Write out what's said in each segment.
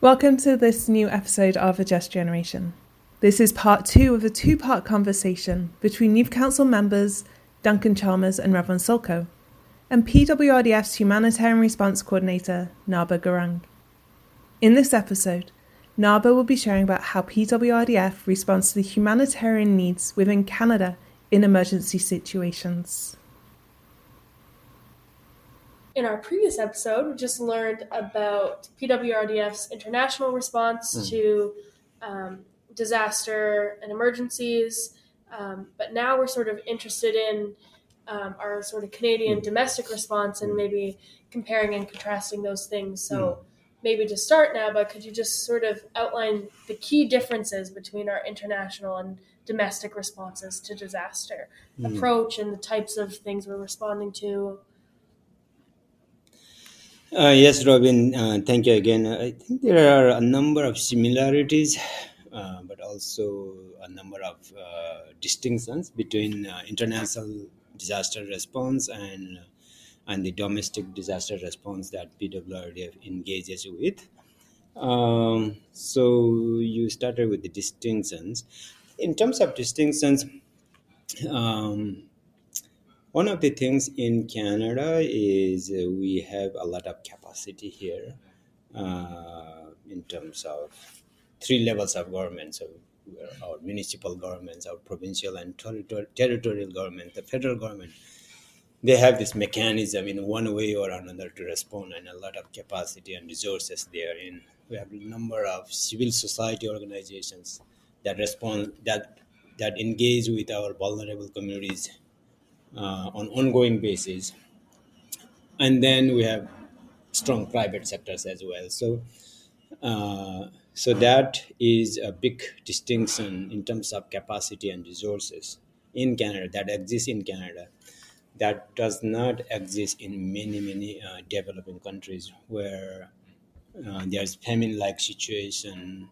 Welcome to this new episode of A Just Generation. This is part two of a two part conversation between Youth Council members Duncan Chalmers and Robyn Sulko, and PWRDF's Humanitarian Response Coordinator Naba Gurung. In this episode, Naba will be sharing about how PWRDF responds to the humanitarian needs within Canada in emergency situations. In our previous episode, we just learned about PWRDF's international response Mm. to um, disaster and emergencies. Um, but now we're sort of interested in um, our sort of Canadian Mm. domestic response and maybe comparing and contrasting those things. So Mm. maybe to start now, but could you just sort of outline the key differences between our international and domestic responses to disaster Mm. approach and the types of things we're responding to? Uh, yes, Robyn, uh, thank you again. I think there are a number of similarities, uh, but also a number of uh, distinctions between uh, international disaster response and and the domestic disaster response that PWRDF engages with. Um, so you started with the distinctions. In terms of distinctions, um, one of the things in Canada is uh, we have a lot of capacity here uh, in terms of three levels of government. So our municipal governments, our provincial and territor- territorial government, the federal government, they have this mechanism in one way or another to respond and a lot of capacity and resources therein. We have a number of civil society organizations that respond that that engage with our vulnerable communities uh, on ongoing basis. And then we have strong private sectors as well. So uh, so that is a big distinction in terms of capacity and resources in canada that exists in canada that does not exist in many many uh, developing countries where uh, there's famine like situation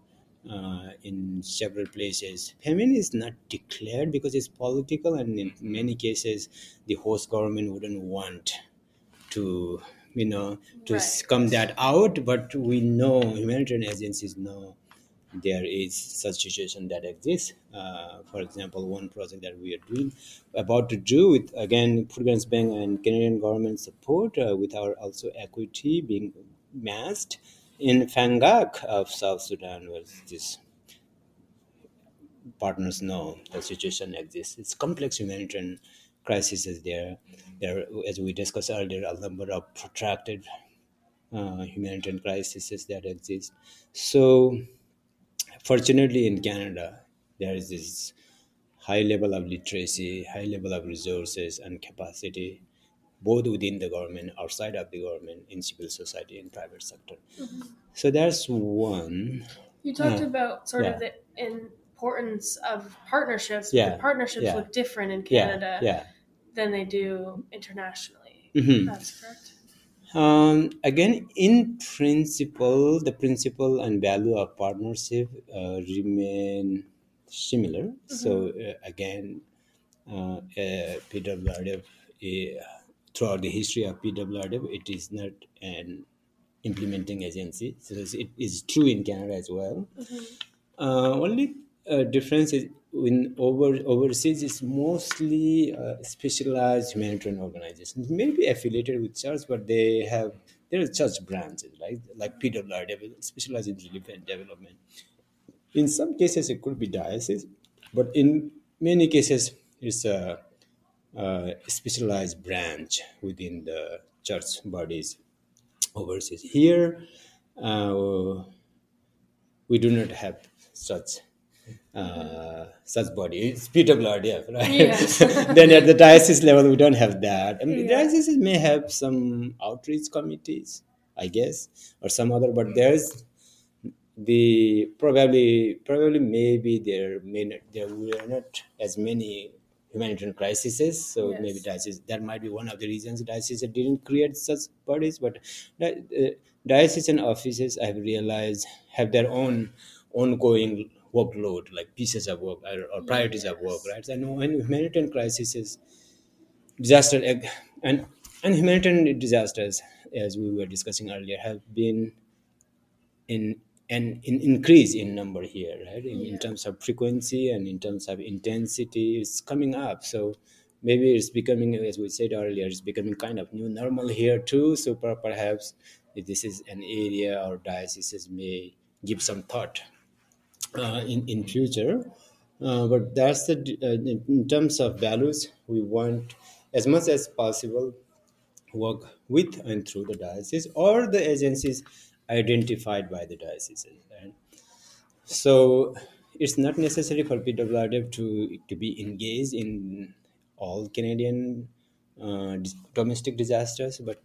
uh, in several places. Famine is not declared because it's political, and in many cases, the host government wouldn't want to, you know, to Right. come that out. But we know humanitarian agencies know there is such situation that exists. Uh, for example, one project that we are doing, about to do with again Foodgrains Bank and Canadian government support, uh, with our also equity being massed in Fangak of South Sudan, where these partners know the situation exists. It's complex humanitarian crisis is there. There, as we discussed earlier, a number of protracted uh, humanitarian crises that exist. So, fortunately, in Canada, there is this high level of literacy, high level of resources and capacity, both within the government, outside of the government, in civil society, and private sector. So that's one. You talked Yeah. about sort Yeah. of the importance of partnerships. Yeah. The partnerships Yeah. look different in Canada yeah. than they do internationally. Mhm. That's correct. Um, again, in principle, the principle and value of partnership uh, remain similar. So uh, again, uh, uh, PWRDF, uh, throughout the history of PWRDF, it is not an implementing agency. So it is true in Canada as well. Uh, only uh, difference is in over overseas is mostly uh, specialized humanitarian organizations, maybe affiliated with church, but they have there are church branches, right? Like PWR, specialized in relief and development. In some cases, it could be diocese, but in many cases, it's a, a specialized branch within the church bodies overseas. Here, uh, we do not have such uh, such body. It's PWRDF, right? Yes. then at the diocese level, we don't have that. I mean, Yeah. dioceses may have some outreach committees, I guess, or some other, but there's the probably probably maybe there may not, there were not as many humanitarian crises so Yes. maybe diocese that might be one of the reasons dioceses didn't create such bodies but uh, diocesan offices i've realized have their own ongoing workload like pieces of work or, or priorities of work right and when humanitarian crises disaster and and humanitarian disasters as we were discussing earlier have been in an, an increase in number here, right? In, in terms of frequency and in terms of intensity, it's coming up. So maybe it's becoming, as we said earlier, it's becoming kind of new normal here too. So per- perhaps this is an area our dioceses may give some thought uh, in in future. Uh, but that's the uh, in in terms of values we want as much as possible work with and through the diocese or the agencies identified by the diocese. Right? So it's not necessary for PWRDF to, to be engaged in all Canadian uh, domestic disasters, but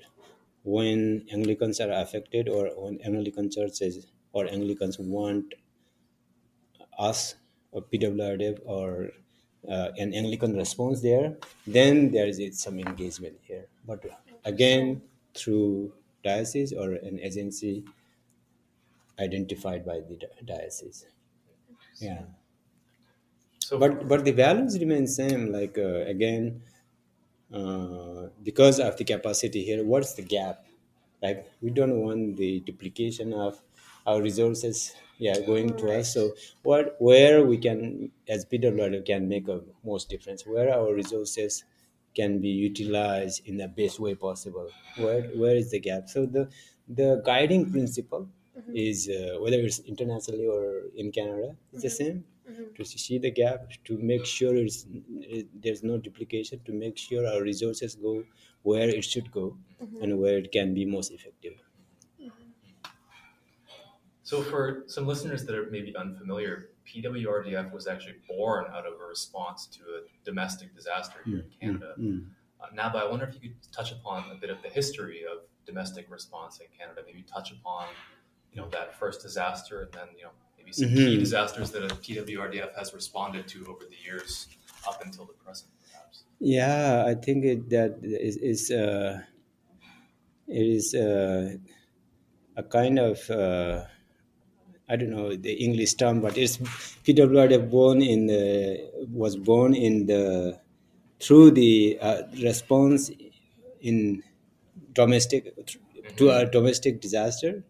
when Anglicans are affected or when Anglican churches or Anglicans want us or PWRDF or uh, an Anglican response there, then there is some engagement here. But again, through diocese or an agency identified by the diocese. Yeah. So But but the values remain same. Like uh, again, uh, because of the capacity here, what's the gap? Like we don't want the duplication of our resources. Yeah, going to us. So what where we can as PWR can make a most difference. Where our resources can be utilized in the best way possible. Where where is the gap? So the the guiding principle mm-hmm. is uh, whether it's internationally or in Canada, it's the mm-hmm. same. Mm-hmm. To see the gap, to make sure it's, it, there's no duplication, to make sure our resources go where it should go and where it can be most effective. So, for some listeners that are maybe unfamiliar, PWRDF was actually born out of a response to a domestic disaster here in Canada. Mm. Uh, Naba, I wonder if you could touch upon a bit of the history of domestic response in Canada. Maybe touch upon, you know, that first disaster, and then you know maybe some key Mhm. disasters that a PWRDF has responded to over the years up until the present, perhaps. Yeah, I think it, that is, is uh, it is uh, a kind of uh, I don't know the English term, but it's PWRD born in the was born in the through the uh, response in domestic to a domestic disaster,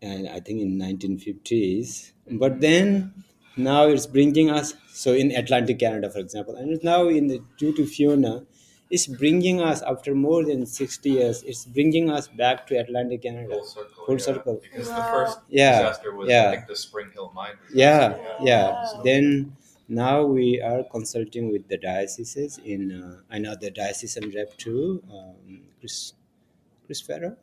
and I think in 1950s. But then now it's bringing us so in Atlantic Canada, for example, and it's now in the due to Fiona, it's bringing us after more than 60 years. It's bringing us back to Atlantic Canada. Full circle. Full yeah, circle. Because the first Yeah, disaster was, yeah. I think, the Springhill mine. disaster. Yeah, yeah. Wow. Then now we are consulting with the dioceses in uh, I know the diocesan rep too, um, Chris Chris Farrow.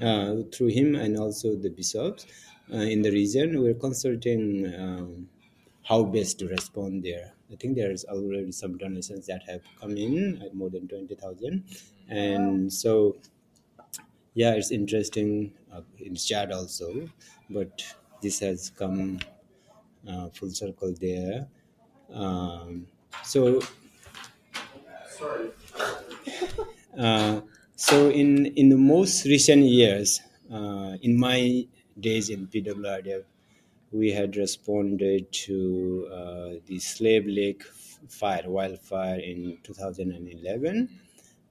Uh, through him and also the bishops uh, in the region, we're consulting um, how best to respond there. I think there's already some donations that have come in, uh, more than twenty thousand, and so yeah, it's interesting uh, in chat also, but this has come uh, full circle there. Um, so, uh, so in in the most recent years, uh, in my days in PWRDF, we had responded to uh, the Slave Lake fire, wildfire in 2011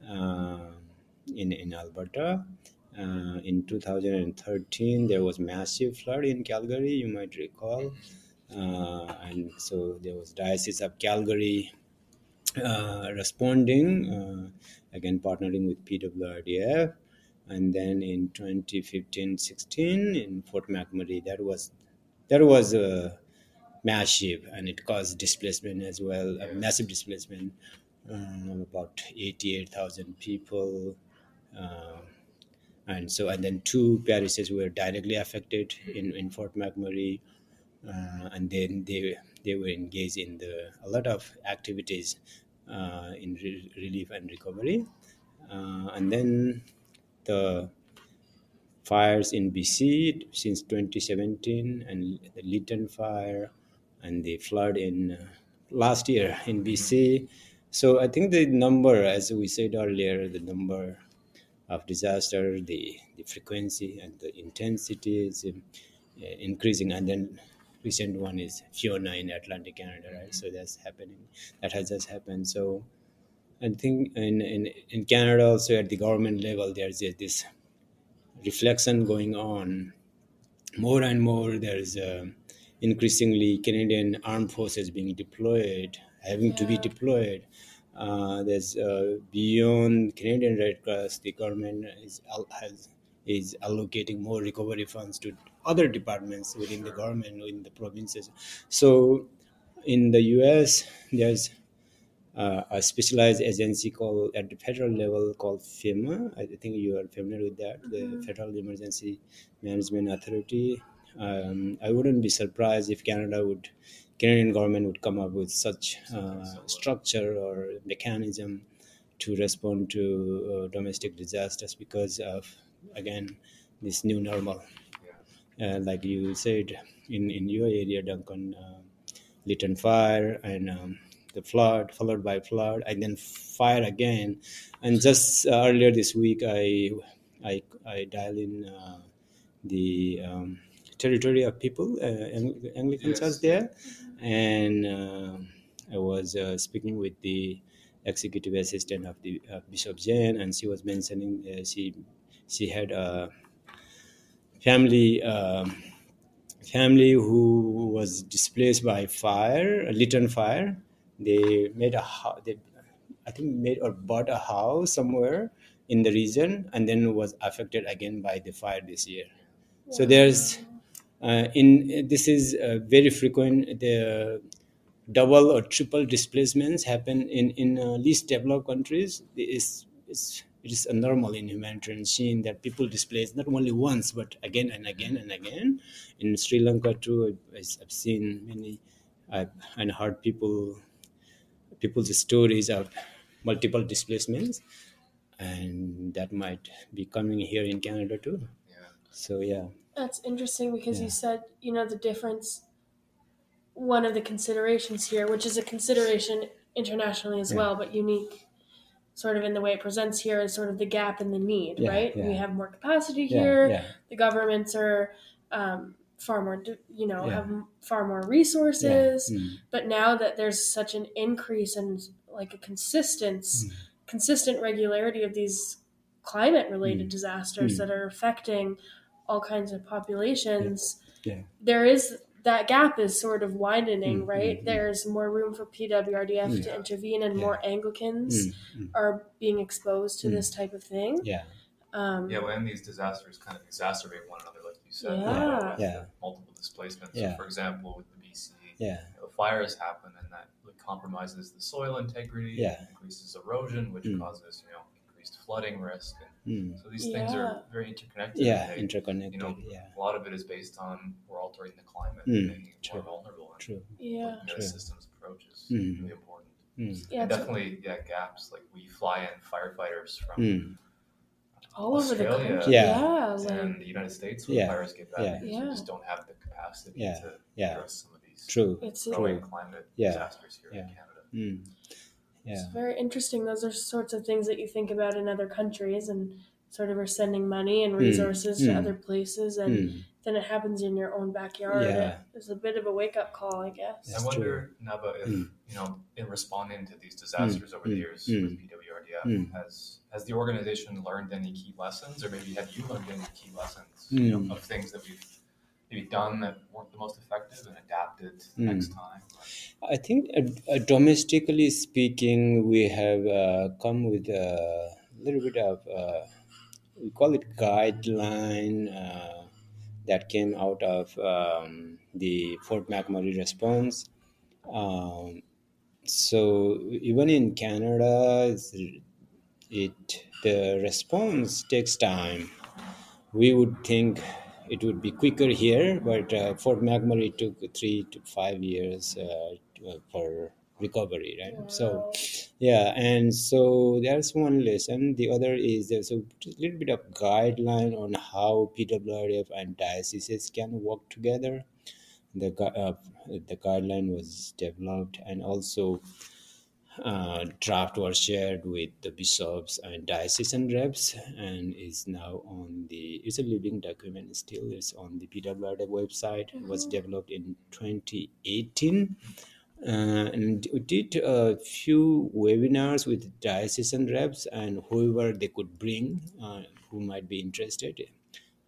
uh, in, in Alberta. Uh, in 2013, there was massive flood in Calgary, you might recall. Uh, and so there was Diocese of Calgary uh, responding, uh, again partnering with PWRDF. And then in 2015-16 in Fort McMurray, that was that was a massive and it caused displacement as well, a massive displacement. Um, about 88,000 people. Uh, and so, and then two parishes were directly affected in, in Fort McMurray. Uh, and then they, they were engaged in the, a lot of activities uh, in re- relief and recovery. Uh, and then the fires in BC since 2017 and the Lytton fire and the flood in uh, last year in BC. So I think the number, as we said earlier, the number of disaster, the, the frequency and the intensity is um, uh, increasing. And then recent one is Fiona in Atlantic Canada, right? So that's happening. That has just happened. So I think in, in, in Canada also at the government level, there's this reflection going on more and more there's uh, increasingly Canadian armed forces being deployed, having to be deployed. Uh, there's uh, beyond Canadian Red Cross, the government is has is allocating more recovery funds to other departments within the government, within the provinces. So, in the U.S., there's uh, a specialized agency called at the federal level called FEMA. I think you are familiar with that, the Federal Emergency Management Authority. Um, I wouldn't be surprised if Canada would, Canadian government would come up with such uh, structure or mechanism to respond to uh, domestic disasters because of again this new normal. Uh, like you said in, in your area, Duncan, uh, Lytton fire and um, the flood, followed by flood, and then fire again. And just uh, earlier this week, I I, I dialed in uh, the um, territory of people, uh, Ang- Anglican Yes. church there, and uh, I was uh, speaking with the executive assistant of the uh, Bishop Jane, and she was mentioning uh, she she had a family. Um, family who was displaced by fire, a Lytton fire. They made a house. They, I think, made or bought a house somewhere in the region, and then was affected again by the fire this year. So there's uh, in this is uh, very frequent. The double or triple displacements happen in in uh, least developed countries. It's, it's it is a normal in humanitarian scene that people displace not only once but again and again and again. In Sri Lanka too, I've, I've seen many I've, and heard people people's stories of multiple displacements, and that might be coming here in Canada too. Yeah. So yeah, That's interesting because Yeah. you said, you know, the difference. One of the considerations here, which is a consideration internationally as Yeah. well, but unique sort of in the way it presents here, is sort of the gap in the need, Yeah, right? yeah. We have more capacity yeah, here. yeah, The governments are um, far more, you know, Yeah. have far more resources. yeah. Mm, But now that there's such an increase and like a consistence, Mm. consistent regularity of these climate related Mm. disasters Mm. that are affecting all kinds of populations, Yeah. there is that gap is sort of widening, Mm, right? mm, mm. There's more room for PWRDF to intervene, and more Anglicans are being exposed to this type of thing. yeah, Um, Yeah, when these disasters kind of exacerbate one another, like you said, Yeah. with Yeah. multiple displacements. Yeah. So, for example, with the BC, yeah, you know, fires happen, and that compromises the soil integrity, Yeah. increases erosion, which Mm. causes you know increased flooding risk. And mm. so these things are very interconnected. yeah, they- interconnected. you know, yeah, a lot of it is based on we're altering the climate, Mm, and making it true. more vulnerable. And true. yeah, looking at True. systems approach is Mm. really important. Mm, yeah, definitely, yeah, gaps like we fly in firefighters from mm. all over the Australia. country. Yeah. Yeah, like, and the United States when Yeah. fires get bad Yeah. because Yeah. we just don't have the capacity Yeah. to Yeah. address some of these True. it's growing True. climate Yeah. disasters here Yeah. in Canada. Mm. It's Yeah, very interesting. Those are sorts of things that you think about in other countries and sort of are sending money and Mm, resources to mm. other places and mm. Then it happens in your own backyard. Yeah. It's a bit of a wake up call, I guess. That's I wonder, Naba, if Mm. you know, in responding to these disasters over the Mm. years Mm. with PWRDF, Mm. has has the organization learned any key lessons, or maybe have you learned any key lessons you Mm. know, of things that we've maybe done that weren't the most effective and adapted Mm. next time? I think uh, uh, domestically speaking, we have uh, come with a little bit of uh, we call it guideline uh, that came out of um, the Fort McMurray response. Um, so even in Canada, it the response takes time. We would think it would be quicker here, but uh, Fort McMurray took three to five years uh, for recovery, right? So, yeah, and so that's one lesson. The other is there's a little bit of guideline on how PWRF and dioceses can work together. The uh, the guideline was developed, and also uh, draft was shared with the bishops and diocesan reps and is now on the it's a living document still it's on the pwrf website it was developed in 2018 uh, and we did a few webinars with diocesan reps and whoever they could bring uh, who might be interested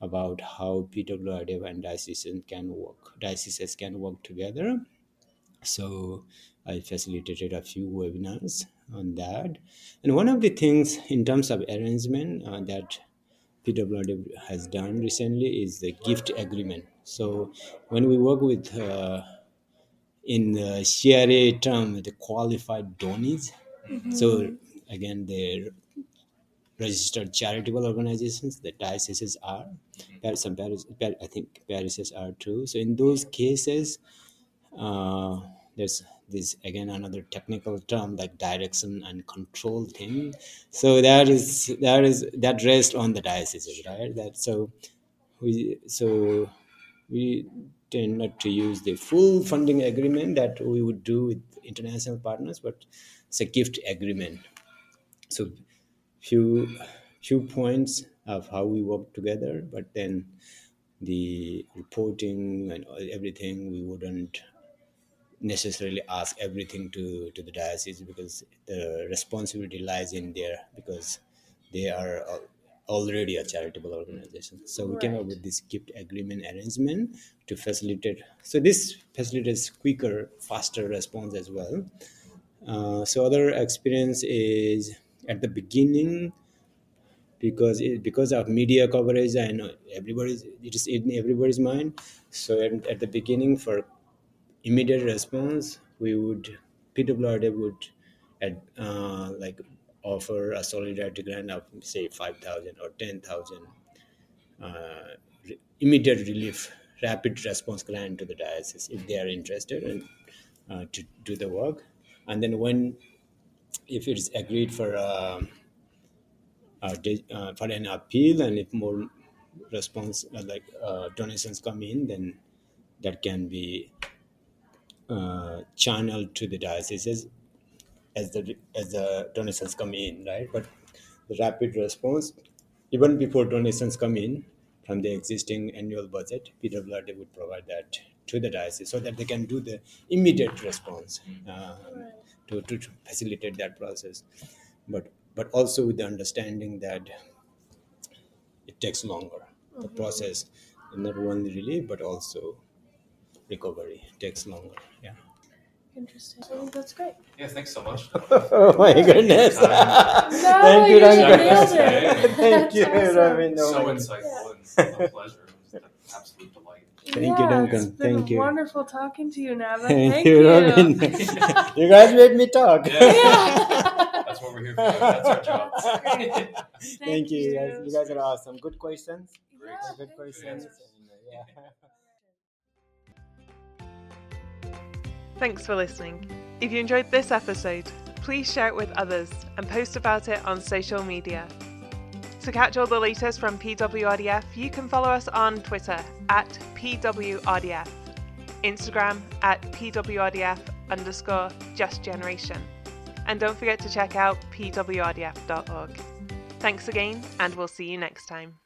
about how PWRDF and dioceses can work, dioceses can work together. So I facilitated a few webinars on that. And one of the things in terms of arrangement uh, that PWRDF has done recently is the gift agreement. So when we work with uh, in the CRA term, the qualified donees. So again, the registered charitable organizations, the dioceses are, Par- some paris, I think parishes are too. So in those cases, uh, there's this again another technical term like direction and control thing. So that is that is that rests on the dioceses, right? That so we so we not to use the full funding agreement that we would do with international partners, but it's a gift agreement. So few few points of how we work together, but then the reporting and everything we wouldn't necessarily ask everything to to the diocese because the responsibility lies in there because they are already a charitable organization. So we came up with this gift agreement arrangement to facilitate so this facilitates quicker faster response as well. Uh, so other experience is at the beginning because it, because of media coverage I know everybody's it is in everybody's mind. So at, at the beginning for immediate response we would PWRD would at, uh, like offer a solidarity grant of say 5000 or 10000 uh, immediate relief rapid response grant to the diocese if they are interested and uh, to do the work. And then when if it's agreed for uh, uh, for an appeal and if more response uh, like uh, donations come in then that can be uh, channeled to the dioceses as the as the donations come in right? But the rapid response even before donations come in from the existing annual budget pwrd would provide that to the diocese so that they can do the immediate response uh, to, to, to facilitate that process. But but also with the understanding that it takes longer the process not only relief but also recovery takes longer yeah Interesting. I think that's great. Yeah, thanks so much. oh my goodness No, Thank you, you Duncan. Thank you, awesome. Robyn. so Oh my- insightful and a pleasure. It was an absolute delight. Thank you, Duncan. It's been Thank you. wonderful talking to you, Naba. Thank, Thank, you, Robyn. you guys made me talk. Yeah. Yeah. That's what we're here for. That's our job. That's great. Thank you. You guys, you guys are awesome. Good questions. Yeah, Good questions. you. And, yeah. Thanks for listening. If you enjoyed this episode, please share it with others and post about it on social media. To catch all the latest from PWRDF, you can follow us on Twitter at PWRDF, Instagram at PWRDF underscore Just Generation, and don't forget to check out pwrdf.org. Thanks again, and we'll see you next time.